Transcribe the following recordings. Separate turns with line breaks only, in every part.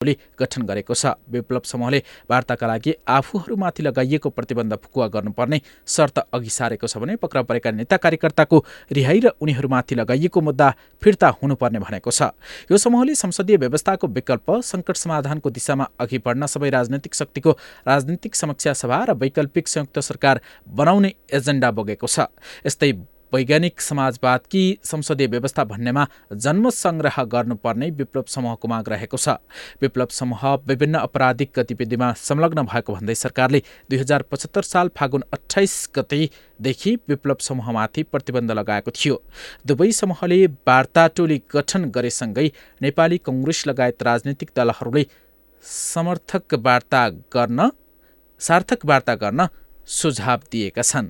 गठन गरेको छ। विप्लव समूहले वार्ताका लागि आफूहरूमाथि लगाइएको प्रतिबन्ध फुकुवा गर्नुपर्ने शर्त अघि सारेको छ भने पक्राउ परेका नेता कार्यकर्ताको रिहाई र उनीहरूमाथि लगाइएको मुद्दा फिर्ता हुनुपर्ने भनेको छ। यो समूहले संसदीय व्यवस्थाको विकल्प सङ्कट समाधानको दिशामा अघि बढ्न सबै राजनैतिक शक्तिको राजनीतिक समीक्षा सभा र वैकल्पिक संयुक्त सरकार बनाउने एजेन्डा बोकेको छ। यस्तै वैज्ञानिक समाजवादकी संसदीय व्यवस्था भन्नेमा जन्म सङ्ग्रह गर्नुपर्ने विप्लव समूहको माग रहेको छ। विप्लव समूह विभिन्न आपराधिक गतिविधिमा संलग्न भएको भन्दै सरकारले दुई हजार पचहत्तर साल फागुन अठाइस गतेदेखि विप्लव समूहमाथि प्रतिबन्ध लगाएको थियो। दुवै समूहले वार्ता टोली गठन गरेसँगै नेपाली कङ्ग्रेस लगायत राजनीतिक दलहरूले समर्थक वार्ता गर्न सार्थक वार्ता गर्न सुझाव दिएका छन्।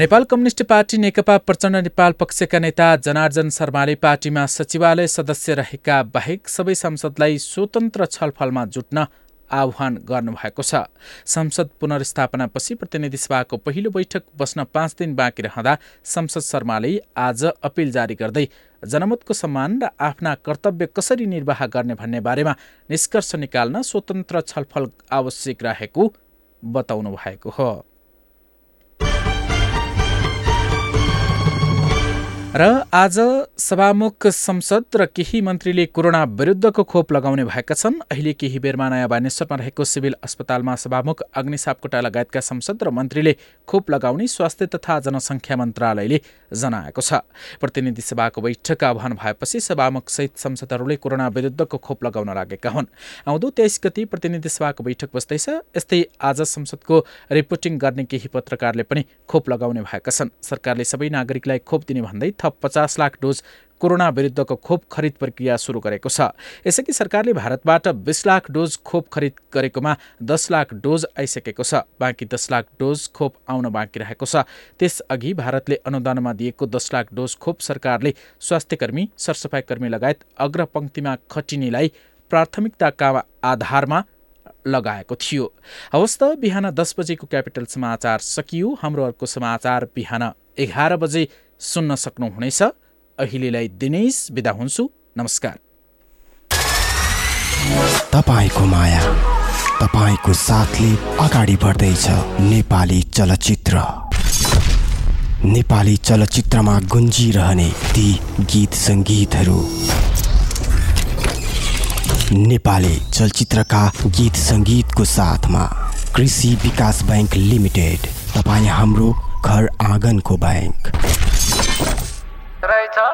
नेपाल कम्युनिस्ट पार्टी नेकपा प्रचण्ड नेपाल पक्षका नेता जनार्जन शर्माले पार्टीमा सचिवालय सदस्य रहेका बाहेक सबै सांसदलाई स्वतन्त्र छलफलमा जुट्न आह्वान गर्नुभएको छ। संसद पुनर्स्थापनापछि प्रतिनिधि सभाको पहिलो बैठक बस्न पाँच दिन बाँकी रहँदा संसद शर्माले आज अपिल जारी गर्दै जनमतको सम्मान र आफ्ना कर्तव्य कसरी निर्वाह गर्ने भन्ने बारेमा निष्कर्ष निकाल्न स्वतन्त्र छलफल आवश्यक रहेको बताउनु भएको हो। र आज सभामुख संसद र केही मन्त्रीले कोरोना विरुद्धको खोप लगाउने भएका छन्। अहिले केही बेरमा नयाँ बानेश्वरमा रहेको सिभिल अस्पतालमा सभामुख अग्नि सापकोटा लगायतका संसद र मन्त्रीले खोप लगाउने स्वास्थ्य तथा जनसङ्ख्या मन्त्रालयले जनाएको छ। प्रतिनिधि सभाको बैठक आह्वान भएपछि सभामुखसहित संसदहरूले कोरोना विरुद्धको खोप लगाउन लागेका हुन्। आउँदो तेइस गति प्रतिनिधि सभाको बैठक बस्दैछ यस्तै आज संसदको रिपोर्टिङ गर्ने केही पत्रकारले पनि खोप लगाउने भएका छन्। सरकारले सबै नागरिकलाई खोप दिने भन्दै थप पचास लाख डोज कोरोना विरुद्धको खोप खरिद प्रक्रिया सुरु गरेको छ। यसअघि सरकारले भारतबाट बिस लाख डोज खोप खरिद गरेकोमा दस लाख डोज आइसकेको छ। बाँकी दस लाख डोज खोप आउन बाँकी रहेको छ। त्यसअघि भारतले अनुदानमा दिएको दस लाख डोज खोप सरकारले स्वास्थ्यकर्मी सरसफाइ कर्मी लगायत अग्रपङ्क्तिमा खटिनेलाई प्राथमिकताका आधारमा लगाएको थियो। हवस् त बिहान दस बजेको क्यापिटल समाचार सकियो। हाम्रो अर्को समाचार बिहान एघार बजे सुन्न सक्नुहुनेछ। अहिलेलाई दिनेश बिदा हुन्छु। नमस्कार।
तपाईँको माया तपाईँको साथले अगाडि बढ्दैछ नेपाली चलचित्र। नेपाली चलचित्रमा गुन्जिरहने ती गीत सङ्गीतहरू। नेपाली चलचित्रका गीत सङ्गीतको साथमा कृषि विकास ब्याङ्क लिमिटेड तपाईँ हाम्रो घर आँगनको ब्याङ्क।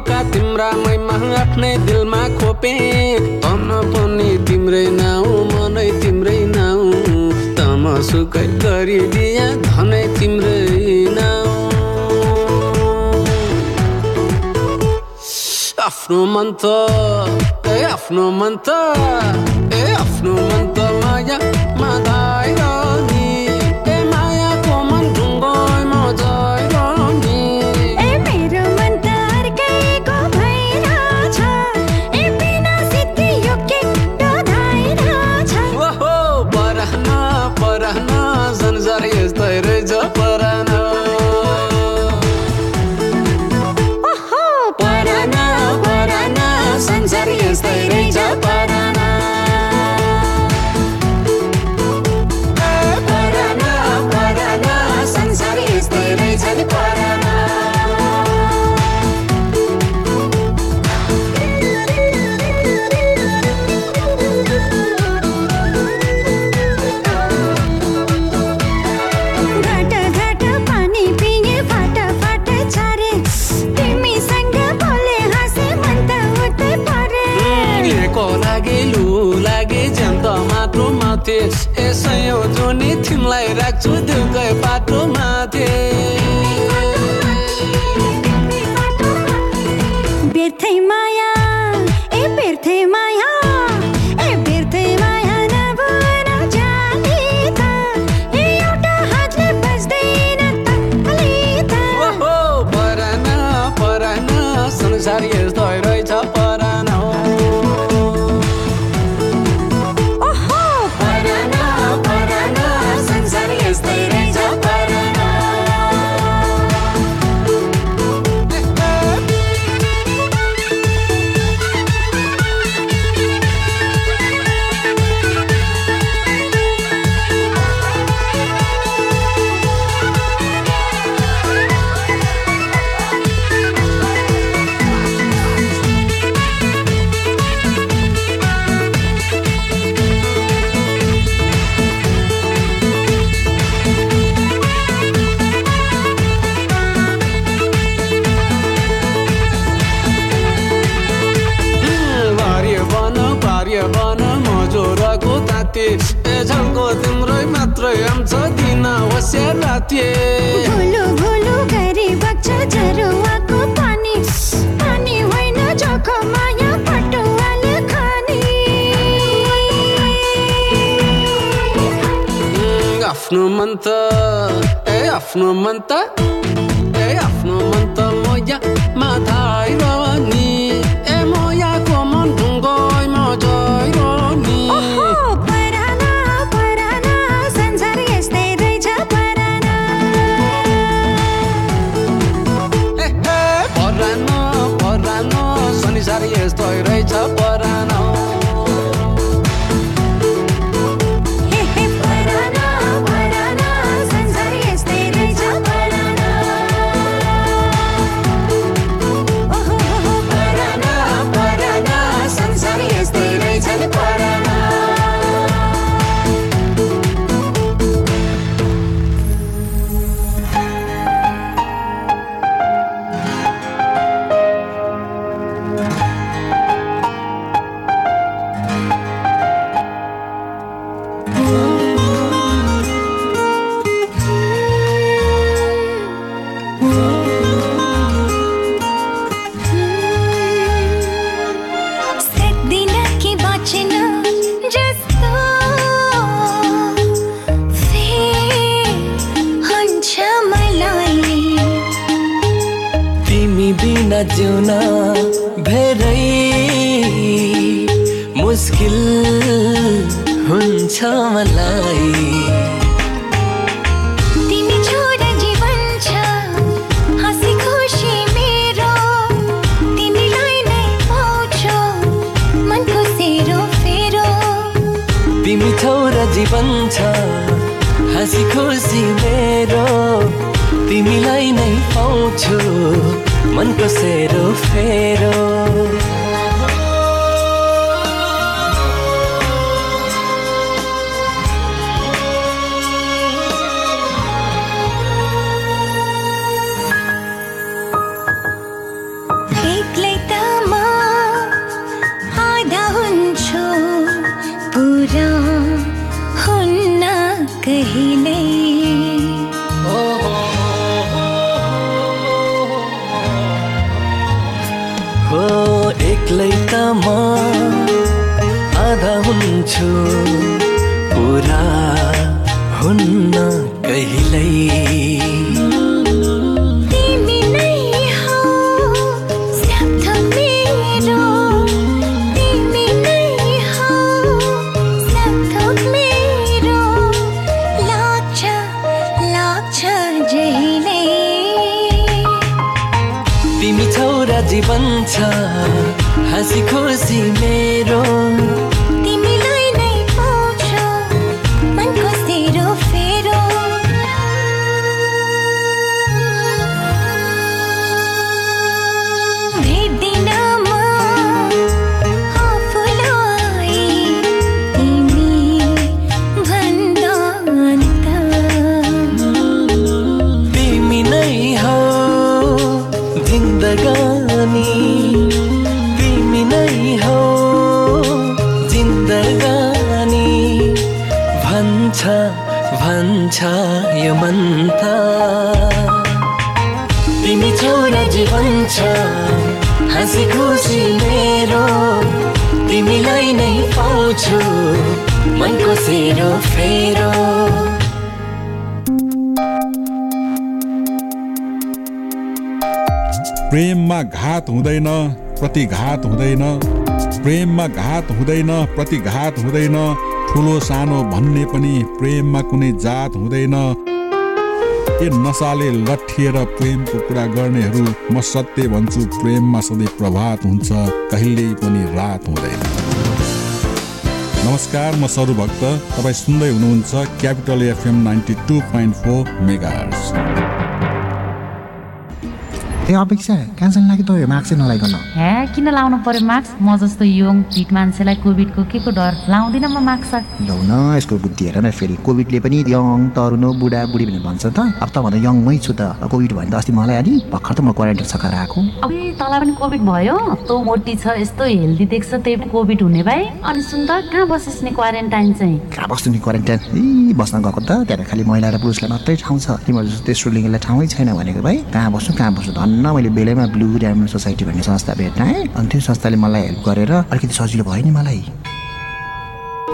मका तिम्रा मैमा आफ्नै दिलमा खोपे? तन पनि तिम्रै नाउ मनै तिम्रै नाउ। तम सुकै गरिदिया धनै तिम्रै नाउ। आफ्नो मन त ए आफ्नो मन त ए आफ्नो मन त माया माधाएर
तिमीलाई
राख्छु दिउँकै Sari estoy recha see me. मनको फेरो
प्रेममा घात हुँदैन प्रतिघात हुँदैन। प्रेममा घात हुँदैन प्रतिघात हुँदैन। ठुलो सानो भन्ने पनि प्रेममा कुनै जात हुँदैन। ए नसाले लट्ठिएर प्रेमको कुरा गर्नेहरू म सत्य भन्छु प्रेममा सधैँ प्रभात हुन्छ कहिल्यै पनि रात हुँदैन। नमस्कार म सरु भक्त। तपाईँ सुन्दै हुनुहुन्छ Capital FM ninety two point four mega
त्यही अपेक्षा क्यान्सर लाग्यो त मार्क्सै नलाइकन
हे किन लाउनु पर्यो मास्क म जस्तो यङ फिट मान्छेलाई कोभिडको के को डर? लाउँदिनँ म मास्क
लौ न यसको बुद्धि हेर न फेरि। कोभिडले पनि यङ तरुण बुढा बुढी भनेर भन्छ त। अब त भन्दा यङमै छु त। कोभिड भयो भने त अस्ति मलाई अलि भर्खर त म क्वारेन्टाइन सकाएर आएको।
अब तँलाई पनि कोभिड भयो? तँ मोटी छ यस्तो हेल्दी देख्छ त्यही पनि कोभिड हुने भाइ। अनि सुन त कहाँ बसिस् नि क्वारेन्टाइन चाहिँ?
कहाँ बस्नु नि क्वारेन्टाइन? ए बस्न गएको त। त्यहाँ खालि महिला र पुरुषलाई मात्रै ठाउँ छ। तिम्रो जस्तो तेस्रो लिङ्गलाई ठाउँै छैन भनेको भाइ। कहाँ बस्नु कहाँ बस्नु? धन्न मैले बेलैमा ब्लु डायमन्ड सोसाइटी भन्ने संस्था भेटाएँ अनि त्यो संस्थाले मलाई हेल्प गरेर अलिकति सजिलो भयो नि मलाई।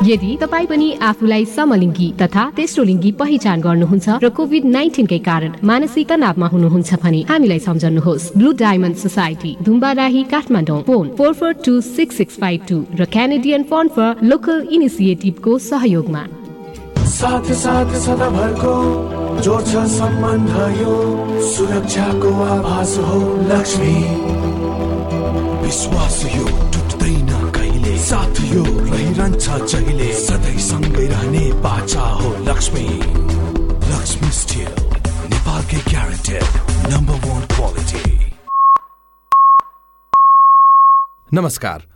यदि तपाईँ पनि आफूलाई समलिङ्गी तथा तेस्रो लिङ्गी पहिचान गर्नुहुन्छ र कोभिड नाइन्टिनकै कारण मानसिक तनावमा हुनुहुन्छ भने हामीलाई सम्झनुहोस् Blue Diamond Society Dhumbarahi Kathmandu. Phone four four two six six five two र क्यानेडियन फन्ड फर लोकल इनिसिएटिभको सहयोगमा।
साथ साथ सदाभरको जोड्छ सम्बन्ध यो सुरक्षाको आभास हो लक्ष्मी। विश्वास यो टुट्दैन कहिले? साथ यो रहिरहन्छ जहिले? सधैँ सँगै रहने बाचा हो लक्ष्मी। लक्ष्मी स्टिल नेपालकै ग्यारेन्टेड नम्बर वान क्वालिटी
नमस्कार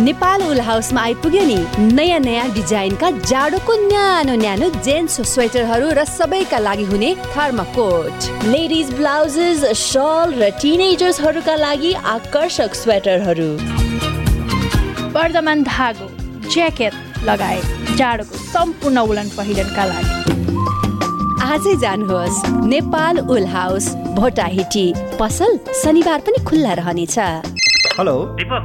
नेपाल उल हाउसमा आइपुग्यो नि। नयाँ नयाँ डिजाइनका जाडोको न्यानो न्यानो जेन्ट्स स्वेटरहरू र सबैका लागि हुने थर्माकोट लेडिज ब्लाउजेस सल र टिनेजर्सहरूका लागि आकर्षक स्वेटरहरू।
वर्धमान धागो ज्याकेट लगायत जाडोको सम्पूर्ण उलन पहिरनका लागि।
आजै जानुहोस् नेपाल उल हाउस भोटाहिटी पसल शनिबार पनि खुल्ला रहनेछ।
हेलो।
दिपक।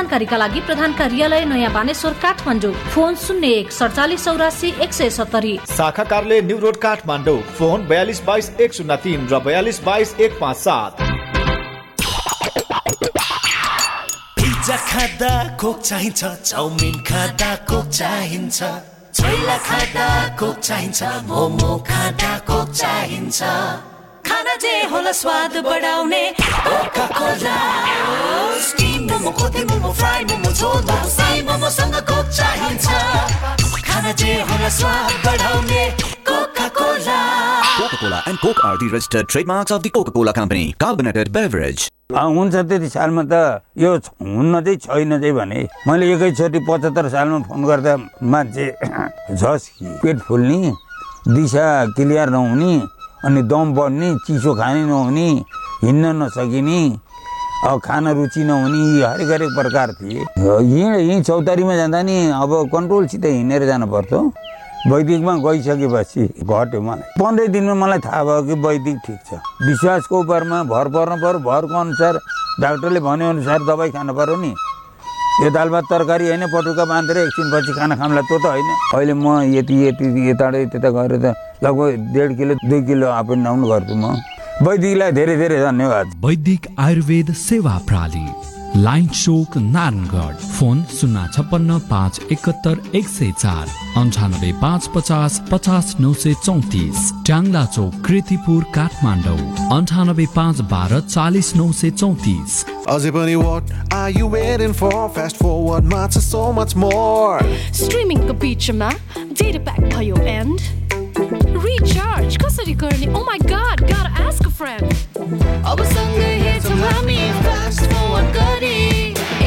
जानकारीका लागि प्रधान कार्यालय नयाँ बानेश्वर काठमाडौँ। फोन शून्य एक सडचालिस चौरासी एक सय सत्तरी।
शाखा कार्यालय न्यू रोड काठमाडौँ। फोन बयालिस बाइस एक शून्य तिन र बयालिस बाइस एक पाँच सात।
पिज्जा खाँदा कोक चाहिन्छ चाउमिन खाँदा कोक चाहिन्छ। छोइला खाँदा कोक चाहिन्छ मोमो खाँदा कोक चाहिन्छ। खाना जे होला स्वाद बढाउने Coca Cola steam momo kothey momo fry momo jhol momo Sai मोमोसँग Coke चाहिन्छ खाना जे होला स्वाद बढाउने Coca Cola
Coca-Cola and Coke are the registered trademarks of the Coca-Cola Company. Carbonated beverage.
हुन्छ त्यति सालमा त यो हुन्न चाहिँ छैन चाहिँ भने मैले एकैचोटि पचहत्तर सालमा फोन गर्दा मान्छे झस् कि पेट फुल्ने दिशा क्लियर नहुने अनि दम बढ्ने चिसो खाने नहुने हिँड्न नसकिने अब खान रुचि नहुने यी हरेक हरेक प्रकार थिए। यहीँ यहीँ चौतारीमा जाँदा नि अब कन्ट्रोलसित हिँडेर जानु पर्थ्यो वैदिकमा गइसकेपछि घट्यो मलाई। पन्ध्र दिनमा मलाई थाहा भयो कि वैदिक ठिक छ। विश्वासको उपरमा भर पर्नु पऱ्यो भरको अनुसार डाक्टरले भनेअनुसार दबाई खानु पऱ्यो नि। यो दाल भात तरकारी होइन पटुका बाँधेर एकछिनपछि खाना खामला त्यो त होइन। अहिले म यति यति यताबाट त्यता गएर त लगभग डेढ किलो दुई किलो एन्ड डाउन गर्छु म। वैदिकलाई धेरै धेरै धन्यवाद।
वैदिक आयुर्वेद सेवा प्रणाली लाइन चोक नारायणगढ। फोन शून्य छप्पन्न पाँच एकहत्तर एक सय चार अन्ठानब्बे पाँच पचास पचास नौ सय चौतिस। ट्याङ्ला चौक कृतिपुर काठमाडौँ। अन्ठानब्बे पाँच बाह्र चालिस नौ सय चौतिस।
अझै पनि what are you waiting for fast forward मा छ so much more
स्ट्रिमिङको बिचमा डेटा प्याक भयो एन्ड रिचार्ज कसरी गर्ने oh my god gotta ask a friend अब सँगै हेर्छौँ हामी फास्ट फरवर्ड गरी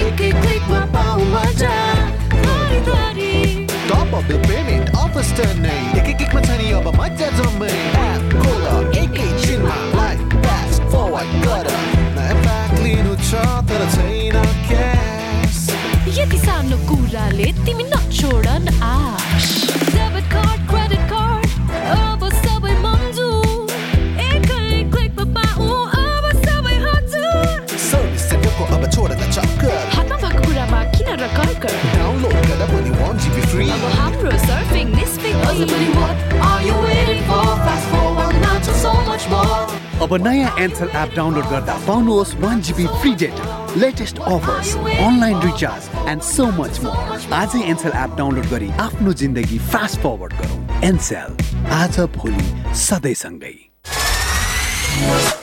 एकै क्लिकमा पाऊ मजा घरिघरि
top up bill payment offers टर्नै एक एक किकमा छ नि अब मजा जम्मै एप खोल एकैछिनमा लाइभ
लिनु
छ तर छैन क्यास
यति सानो कुराले तिमी नछोड न आ नयाँ एन्सर एप डाउनलोड गर्दा पाउनुहोस् one GB free data latest offers online recharge and so much more आजै एन्सर एप डाउनलोड गरी आफ्नो जिन्दगी फास्ट फरवर्ड गरौँ। एनसेल आज भोलि सधैँसँगै।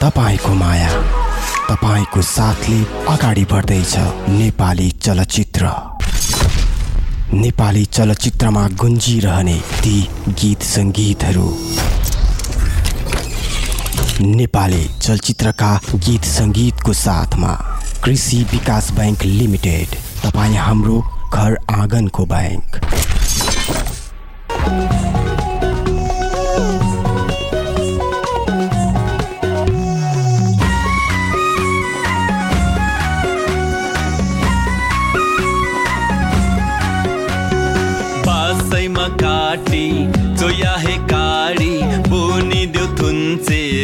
तपाईँको माया तपाईँको साथले अगाडि बढ्दैछ नेपाली चलचित्र। नेपाली चलचित्रमा गुन्जिरहने ती गीत सङ्गीतहरू। नेपाली चलचित्रका गीत सङ्गीतको साथमा कृषि विकास बैङ्क लिमिटेड तपाईँ हाम्रो घर आँगनको बैङ्क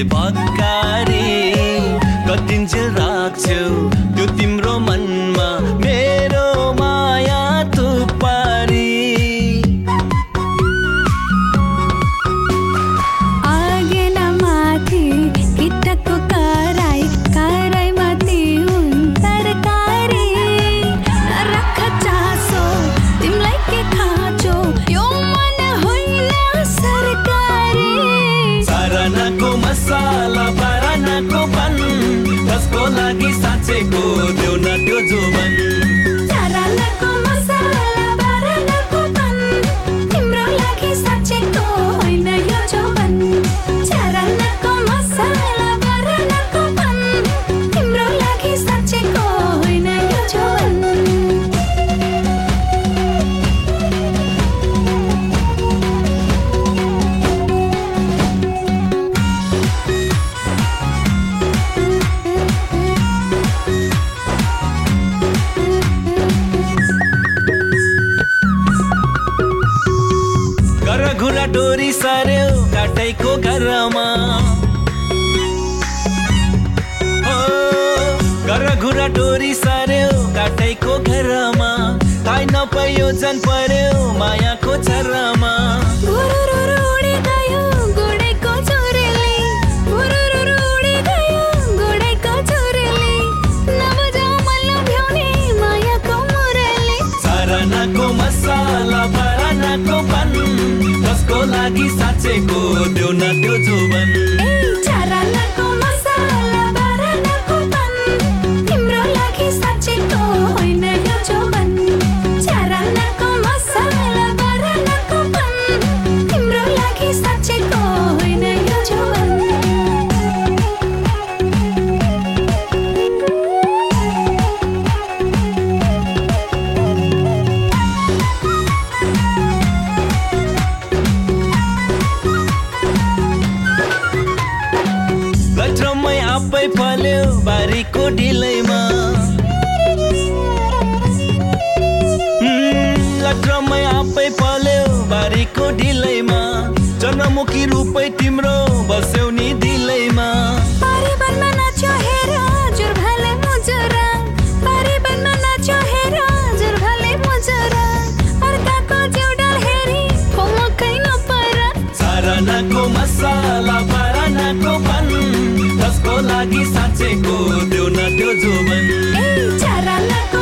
बात
घर डोरी सार्यो काटैको घरमा। घर घुरा डोरी सार्यो काटैको घरमा। थाहै नपायो जन पर्यो मायाको छरमा लागि साँचेको देऊ न त्यो जोबन चन्द्रमुखी रूपै तिम्रो बस्यौ नि दिलैमा
परिवारमा नाच्यो हेर जुर्भाले मुजुरा परिवारमा नाच्यो हेर जुर्भाले मुजुरा अर्काको जिउडाल हेरी फोमकै नपर
चारनाको मसाला बारानाको पान कसको लागि साँचेको देऊ न त्यो जोबन
चारानाको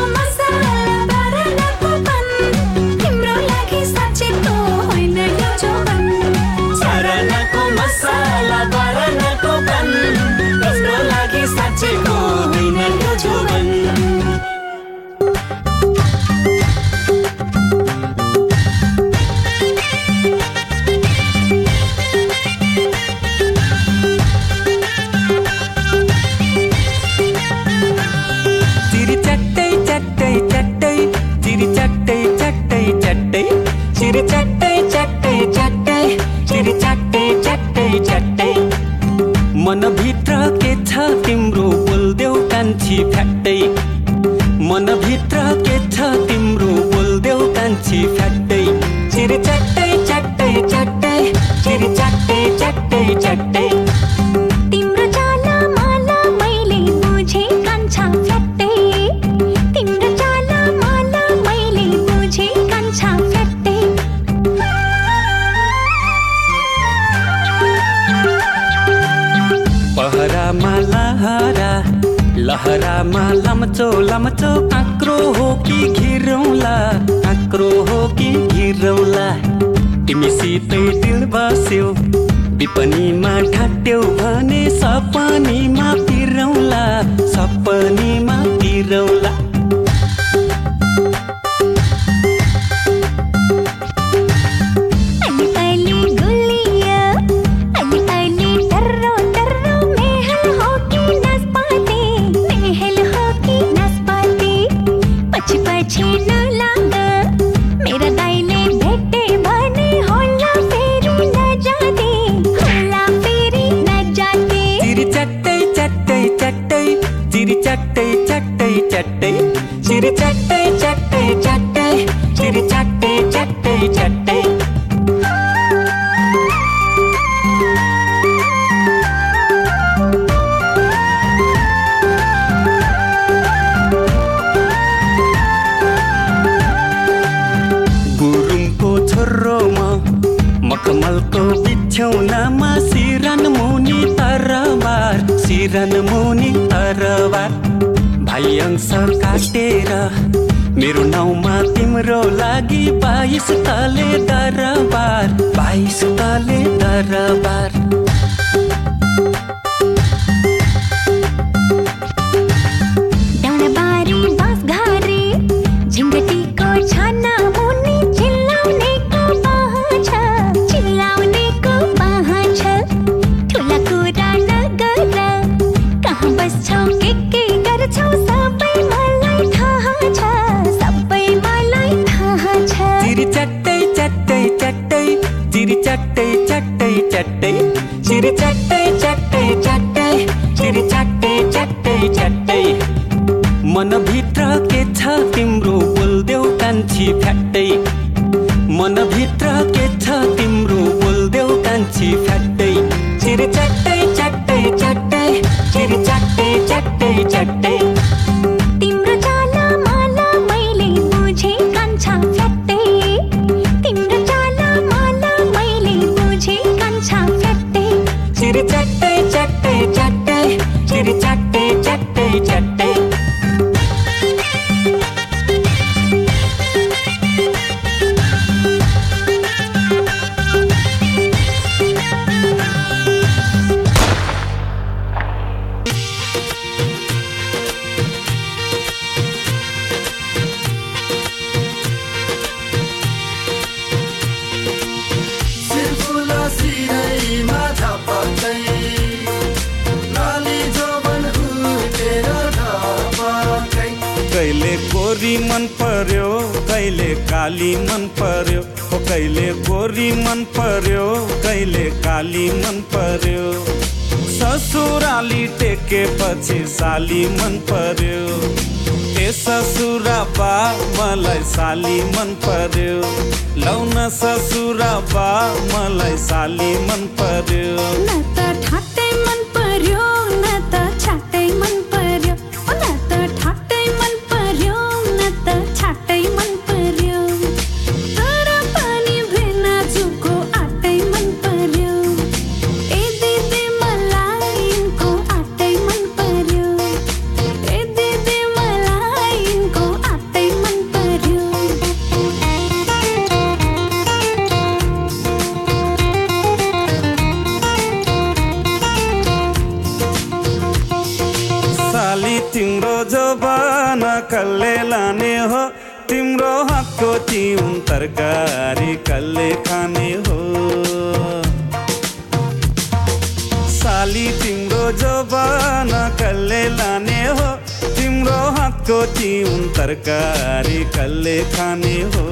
तरकारी कल्ले खाने हो।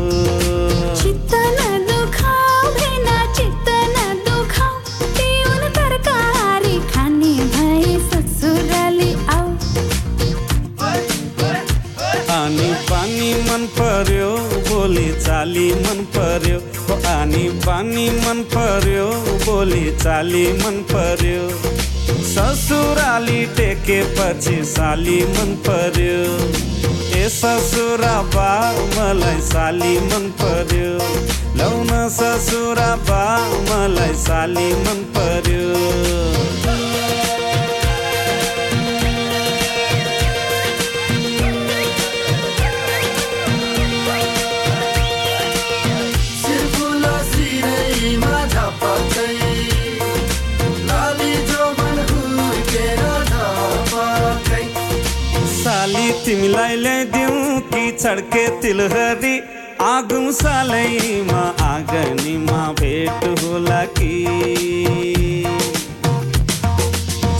तरकारी
ससुराली
आनी पानी मन पर्यो बोली चाली मन पर्यो। पानी पानी मन पर्यो बोली चाली मन पर्यो। ससुराली टेकेपछि साली मन पर्यो। ससुरा बा मलाई साली मन पर्यो। लौन ससुरा बा मलाई साली मन पर्यो। छड्के तिलहरी आगुम सालैमा आँगनीमा भेट होला कि?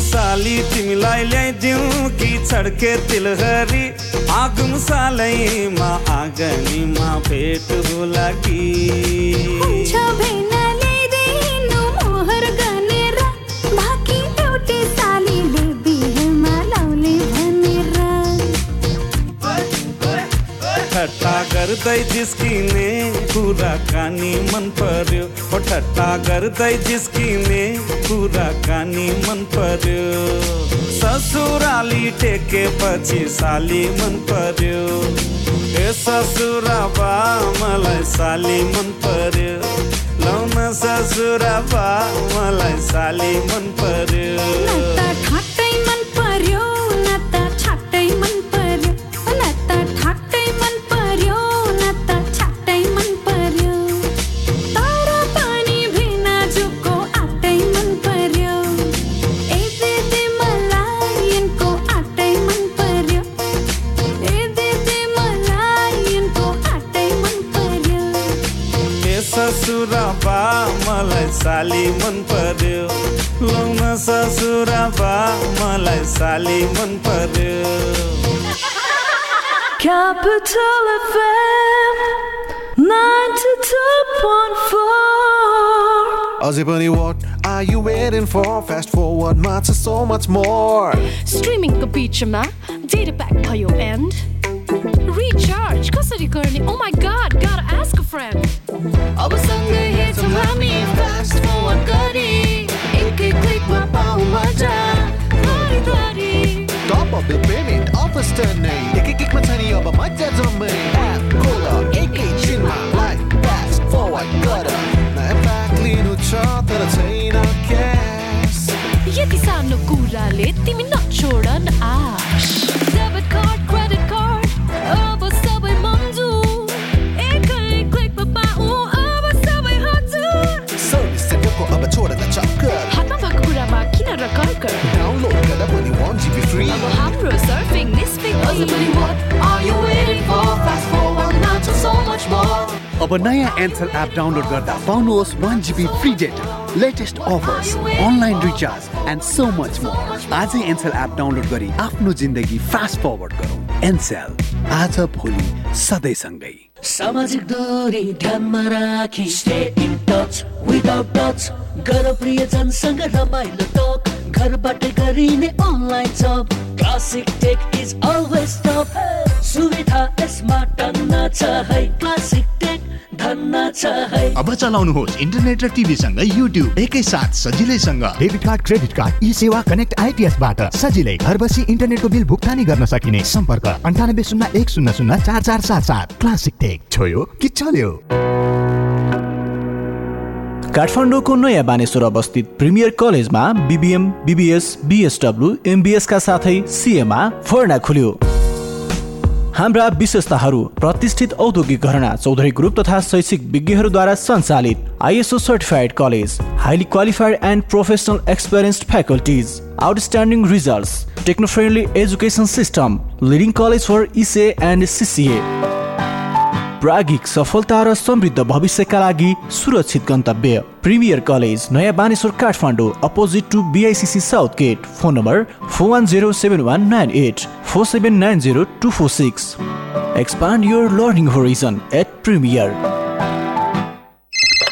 साली तिमीलाई ल्याइदिउँ कि छड्के तिलहरी आगुम सालैमा आँगनीमा भेट होला कि? गर्दै जिस्किने कुराकानी मन पर्यो। ठट्टा गर्दै जिस्किने कुराकानी मन पर्यो। ससुराली टेकेपछि साली मन पर्यो। ए ससुरा बा मलाई साली मन पर्यो। लाउन ससुरा बा मलाई साली मन पर्यो। लाउन ससुरा बा मलाई साली मन पर्यो
Capital FM 92.4
अझै पनि what are you waiting for? Fast forward छ so much more.
स्ट्रिमिङको बिचमा डेटा प्याक भयो एन्ड रिचार्ज कसरी गर्ने ओ
my god got ask a friend life छैन क्यास
यति सानो कुराले तिमी नछोड न आश। अब हाम्रो सर्फिङ निस्फिङ अझै पनि what are you waiting for fast forward? Now to so much more.
अब नयाँ एन्सल एप डाउनलोड गर्दा पाउनुहोस् one GB free data latest offers online recharge and so much more आजै एन्सल एप डाउनलोड गरी आफ्नो जिन्दगी फास्ट फरवर्ड गरौँ। एनसेल आज भोलि सधैँसँगै।
सामाजिक दूरी ध्यानमा राखी stay in touch without touch गर प्रियजनसँग रमाइलो टक घरबाटै गरिने online job classic tech is always top सुविधा यसमा टन्न छ है क्लासिक टेक धन्न छ है
अब चलाउनुहोस् इन्टरनेट र टिभीसँग युट्युब एकैसाथ सजिलैसँग। Debit card credit card eSewa connect आइपिएसबाट सजिलै घर बसी इन्टरनेटको बिल भुक्तानी गर्न सकिने। सम्पर्क अन्ठानब्बे शून्य एक शून्य शून्य चार चार सात सात। क्लासिक टेक छोयो कि चल्यो?
काठमाडौँको नयाँ बानेश्वर अवस्थित प्रिमियर कलेजमा बिबिएम बिबिएस बिएसडब्ल्यू एमबिएसका साथै सिएमा फर्ना खुल्यो। हाम्रा विशेषताहरू प्रतिष्ठित औद्योगिक घरना चौधरी ग्रुप तथा शैक्षिक विज्ञहरूद्वारा सञ्चालित ISO certified college highly qualified and professional experienced faculties outstanding results techno friendly education system leading college for ECA and CCA प्रागिक सफलता र समृद्ध भविष्यका लागि सुरक्षित गन्तव्य। Premier college Naya Baneshwor Kathmandu opposite to BICC south gate. Phone number four one zero seven one nine eight four seven nine zero two four six. Expand your learning horizon at premier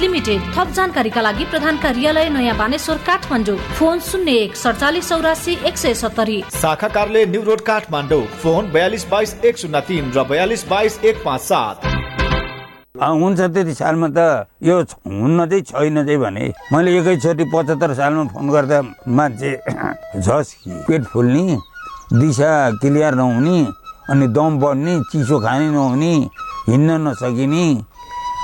limited थप जानकारीका लागि प्रधान कार्यालय नयाँ Baneshwor Kathmandu. Phone शून्य एक सडचालिस चौरासी एक सय सत्तरी।
शाखा कार्यालय न्यू रोड काठमाडौँ। फोन बयालिस बाइस एक शून्य तिन र बयालिस बाइस एक पाँच सात।
हुन्छ त्यति सालमा त यो हुन्न चाहिँ छैन चाहिँ भने मैले एकैचोटि पचहत्तर सालमा फोन गर्दा मान्छे झस् कि पेट फुल्ने दिशा क्लियर नहुने अनि दम बढ्ने चिसो खाने नहुने हिँड्न नसकिने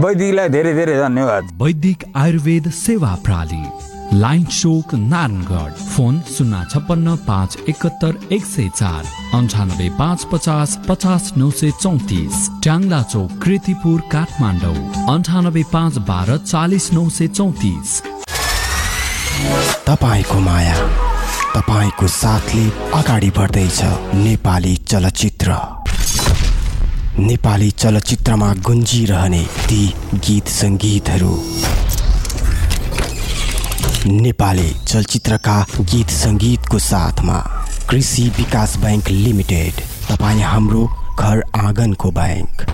वैदिकलाई धेरै धेरै धन्यवाद।
वैदिक आयुर्वेद सेवा प्रणाली लाइन चोक नारायणगढ फोन शून्य छप्पन्न पाँच एकहत्तर एक सय चार अन्ठानब्बे पाँच पचास पचास नौ सय चौतिस ट्याङ्ला चौक कृतिपुर काठमाडौँ अन्ठानब्बे पाँच बाह्र चालिस नौ सय चौतिस।
तपाईँको माया तपाईँको साथले अगाडि बढ्दैछ नेपाली चलचित्र। नेपाली चलचित्रमा गुन्जिरहने ती गीत सङ्गीतहरू। नेपाली चलचित्रका गीत सङ्गीतको साथमा कृषि विकास बैङ्क लिमिटेड तपाईँ हाम्रो घर आँगनको बैङ्क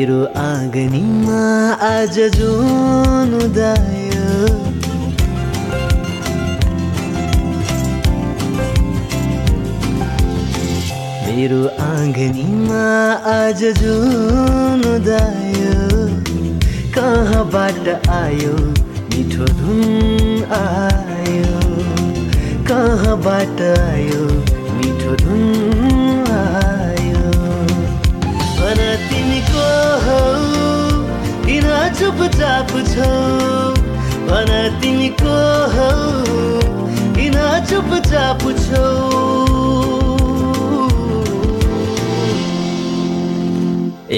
मेरो आँगनीमा आज जुन उदायो मेरो आँगनीमा आज जुन उदायो कहाँबाट आयो मिठो धुन आयो? कहाँबाट आयो मिठो धुन आयो? भन तिमी को हौ किन चुपचाप छौ। भन तिमी को हौ किन चुपचाप छौ।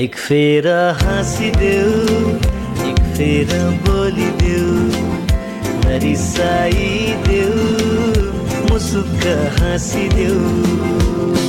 एक फेर हाँसिदेऊ एक फेर बोलिदेऊ नरिसाइदेऊ मुसुक्क हाँसिदेऊ।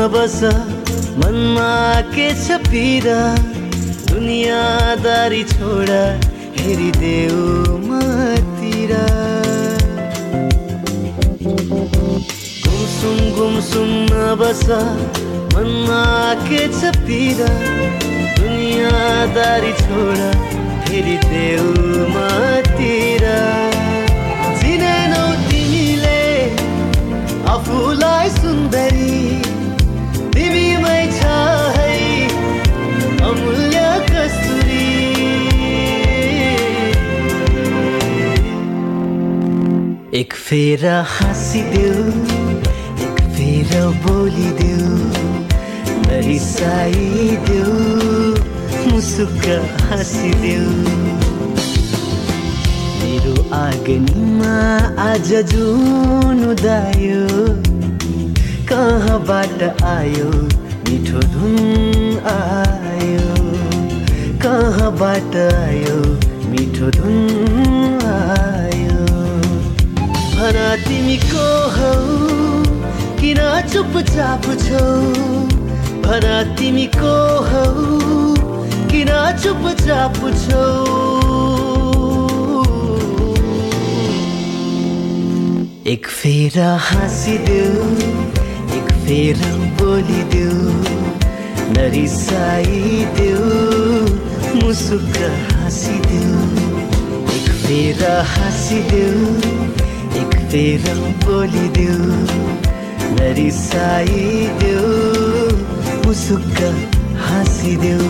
नबस मनमा के छ पीडा? दुनियादारी छोडा हेरिदेऊ मतिर गुमसुम गुमसुम नबस मनमा के छ पीडा? दुनियादारी छोडा हेरिदेऊ मतिर तिमीले आफूलाई सुन्दरी एक फेर हाँसिदेऊ एक फेर बोलिदेऊ नरिसाइदेऊ मुसुक्क हाँसिदेऊ मेरो आँगनीमा आज जुन उदायो कहाँबाट आयो मिठो धुन आयो। कहाँबाट आयो मिठो धुन किन चुपचाप छौ। भन तिमी को हौ। किन चुपचाप छौ? एक फेर हाँसिदेऊ एक फेर बोलिदेऊ नरिसाइदेऊ मुसुक्क हाँसिदेऊ एक फेर हाँसिदेऊ एक फेर बोलिदेऊ नरिसाइदेऊ मुसुक्क हाँसिदेऊ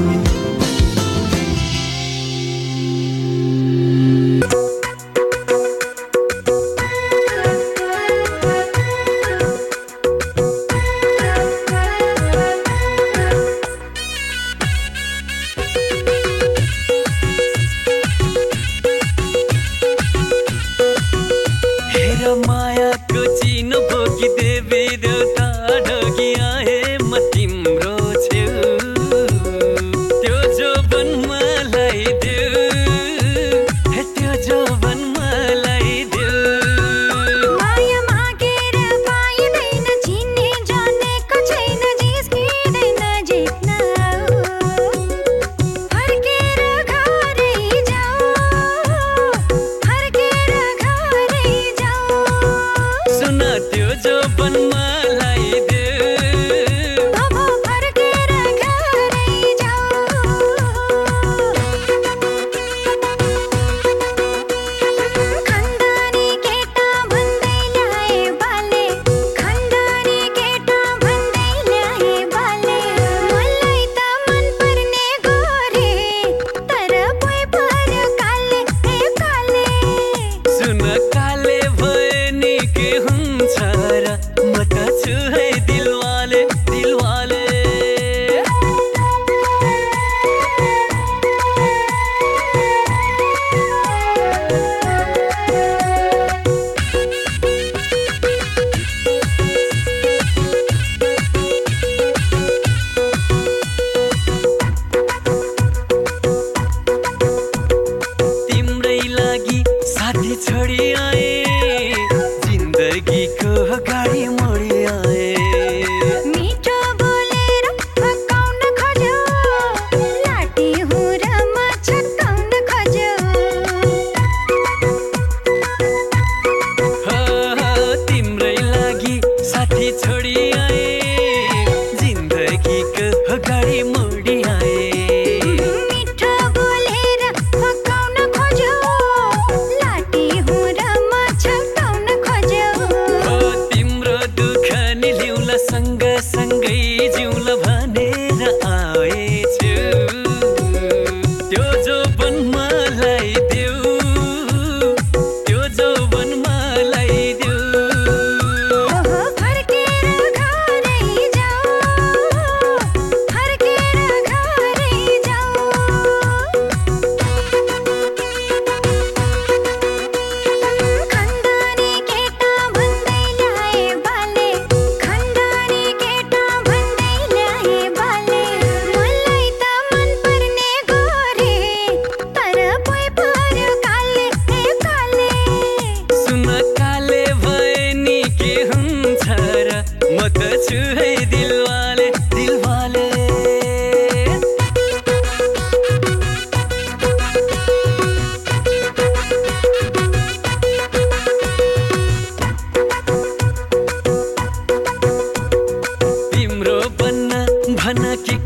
छड़ी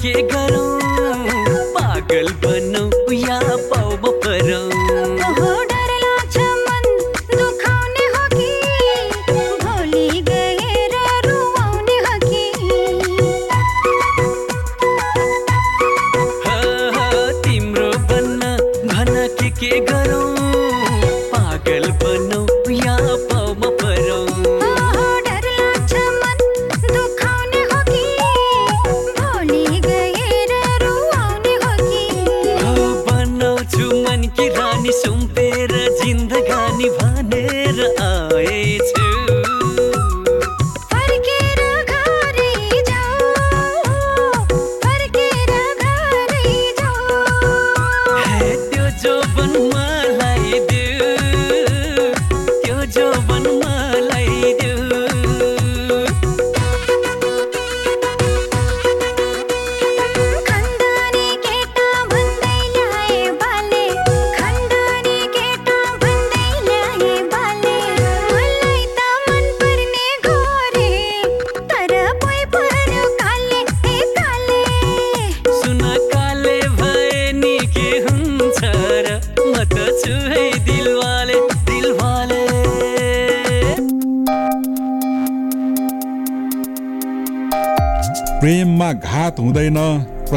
के गरम पागल बनो या
पाओ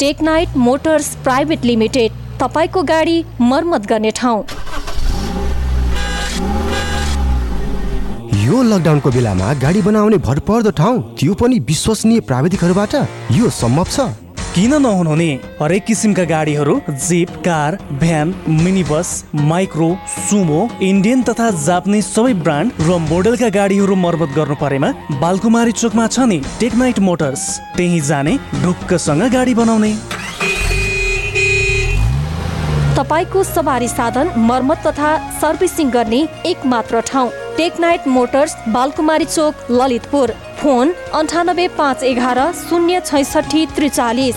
Technite motors private limited तपाईँको गाडी मर्मत गर्ने ठाउँ।
यो लकडाउनको बेलामा गाडी बनाउने भरपर्दो ठाउँ त्यो पनि विश्वसनीय प्राविधिकहरूबाट यो सम्भव छ?
किन नहुनुहुने हरेक किसिमका गाडीहरू jeep car van mini bus micro sumo Indian तथा जापानिज सबै ब्रान्ड र मोडलका गाडीहरू मर्मत गर्नु परेमा बालकुमारी चोकमा छ नि टेकनाइट मोटर्स। त्यही जाने ढुक्कसँग गाडी बनाउने।
तपाईँको सवारी साधन मर्मत तथा सर्भिसिङ गर्ने एक मात्र ठाउँ। Technite motors Balkumari chowk Lalitpur phone अन्ठानब्बे पाँच एघार शून्य छैसठी त्रिचालिस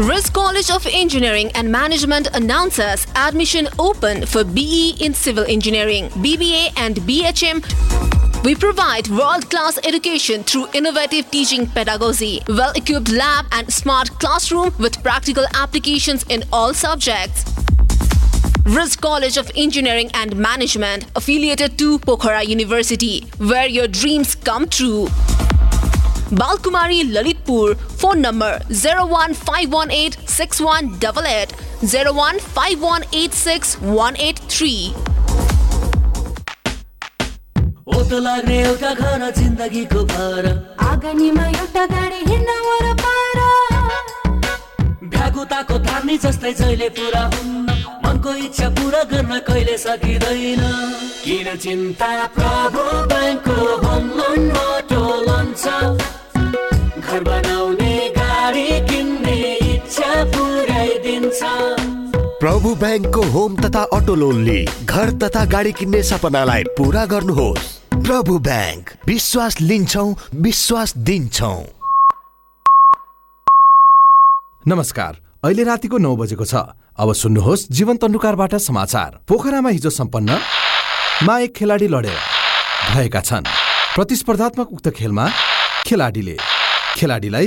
Risk College of Engineering and Management announces admission open for BE in Civil Engineering, BBA, and BHM. We provide world class education through innovative teaching pedagogy, well equipped lab, and smart classroom with practical applications in all subjects. Risk College of Engineering and Management, affiliated to Pokhara University, where your dreams come true. Balkumari Lalitpur, phone number 01518 6188 01518 183.
ओतो लाग्ने एउटा घर जिन्दगीको भर
आँगनीमा एउटा गाडी हिँड्न वरपर
भ्यागुताको धानी जस्तै जहिले पुरा हुन्न मनको इच्छा पुरा गर्न कहिले सकिँदैन किन चिन्ता प्रभु ब्याङ्कको होम लोन लोन छ घर बनाउने गाडी किन्ने इच्छा पुऱ्याइदिन्छ।
प्रभु ब्याङ्कको होम तथा अटो लोनले घर तथा गाडी किन्ने सपनालाई पुरा गर्नुहोस्। प्रभु ब्याङ्क विश्वास लिन्छौ विश्वास दिन्छौ।
नमस्कार अहिले रातिको नौ बजेको छ। अब सुन्नुहोस् जीवन तन्डुकारबाट समाचार। पोखरामा हिजो सम्पन्न मा एक खेलाडी लडेर भएका छन्। प्रतिस्पर्धात्मक उक्त खेलमा खेलाडीले खेलाडीलाई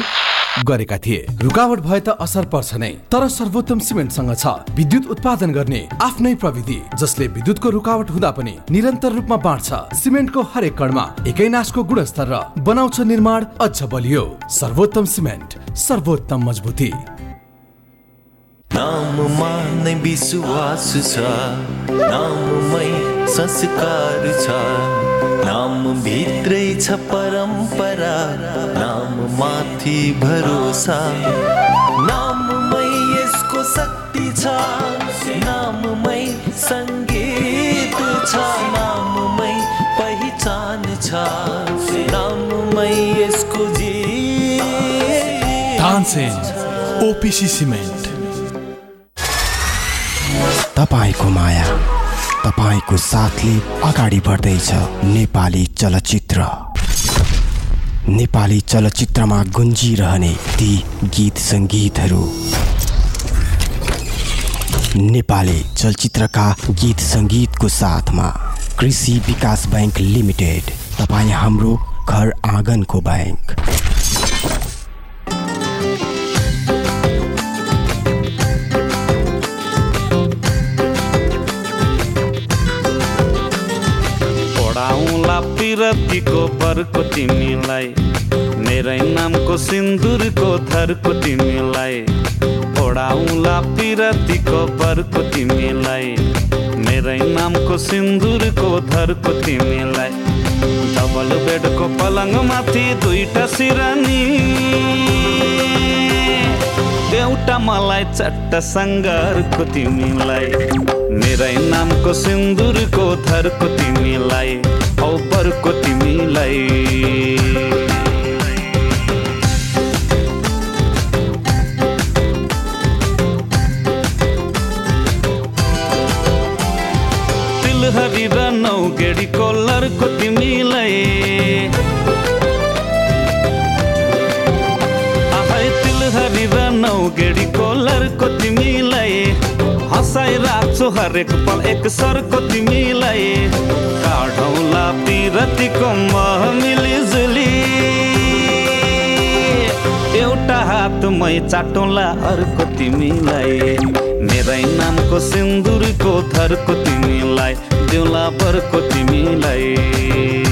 गरेका थिए। रुकावट भए त असर पर्छ नै तर सर्वोत्तम सिमेन्टसँग छ। विद्युत उत्पादन गर्ने आफ्नै प्रविधि जसले विद्युतको रुकावट हुँदा पनि निरन्तर रूपमा बाँड्छ। सिमेन्टको हरेक कणमा एकै नासको गुणस्तर र बनाउँछ निर्माण अझ बलियो। सर्वोत्तम सिमेन्ट सर्वोत्तम मजबुती।
नाममा नै विश्वास छ नाममै संस्कार छ। नाम भित्रै छ परम्परा नाम माथि भरोसा। नाममै यसको शक्ति छ नाममै सङ्गीत छ नाममै पहिचान छ नाममै यसको जी
ओपिसी सिमेन्ट।
तपाईँको माया। तपाईँको साथले अगाडि बढ्दैछ। नेपाली चलचित्र। नेपाली चलचित्रमा गुन्जिरहने ती गीत सङ्गीतहरू। नेपाली चलचित्रका गीत सङ्गीतको साथमा कृषि विकास बैङ्क लिमिटेड तपाईँ हाम्रो घर आँगनको बैङ्क
पिरतीको बरको तिमीलाई। मेरै नामको सिन्दुरको थरको तिमीलाई। पढाउँला पिरतीको बरको तिमीलाई। मेरै नामको सिन्दुरको धरको तिमीलाई। डबल बेडको पलङ माथि दुईटा सिरानी। एउटा मलाई चट्ट सङ्घारको तिमीलाई। मेरै नामको सिन्दुरको थरको तिमीलाई। बरको तिमीलाई। तिलहरी र नौगेडी कोलरको तिमीलाई। आफै तिलहरी र नौगेडी कोलरको तिमीलाई। हँसाइ राख्छु हरेक पल एक सरको तिमीलाई। काढौँला पिरतीको मह मिलिजुली एउटा हातमै चाटौँला अर्को तिमीलाई। मेरै नामको सिन्दुरको थरको तिमीलाई देउला बरको तिमीलाई।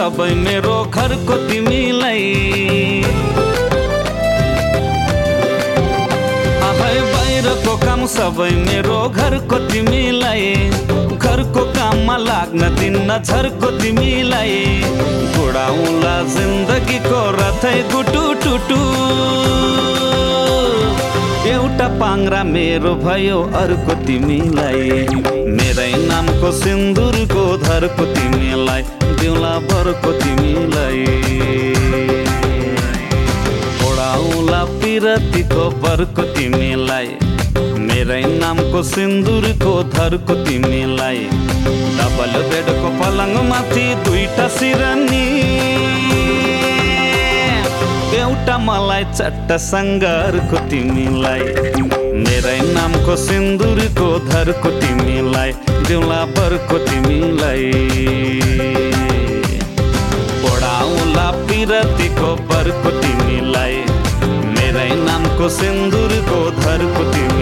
सबै मेरो घरको तिमीलाई। बाहिरको काम सबै मेरो घरको तिमीलाई। घरको काममा लाग्न दिन्न झर्को तिमीलाई। गुडाउला जिन्दगीको रथै गुटु टुटु। एउटा पाङ्रा मेरो भयो अर्को तिमीलाई। मेरै नामको सिन्दुरको धरको तिमीलाई दिउला बरको तिमीलाई। ओडाउला पिरतीको बरको तिमीलाई मेरै नामको सिन्दुरको धरको तिमीलाई। डबल बेडको पलङ माथि दुईटा सिरानी। एउटा मलाई चट्ट सङ्घारको तिमीलाई। मेरै नामको सिन्दुरको धरको तिमीलाई दिउला बरको तिमीलाई। ओडाउला पिरतीको बरको तिमीलाई मेरै नामको सिन्दुरको धरको तिमीलाई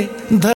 मेरो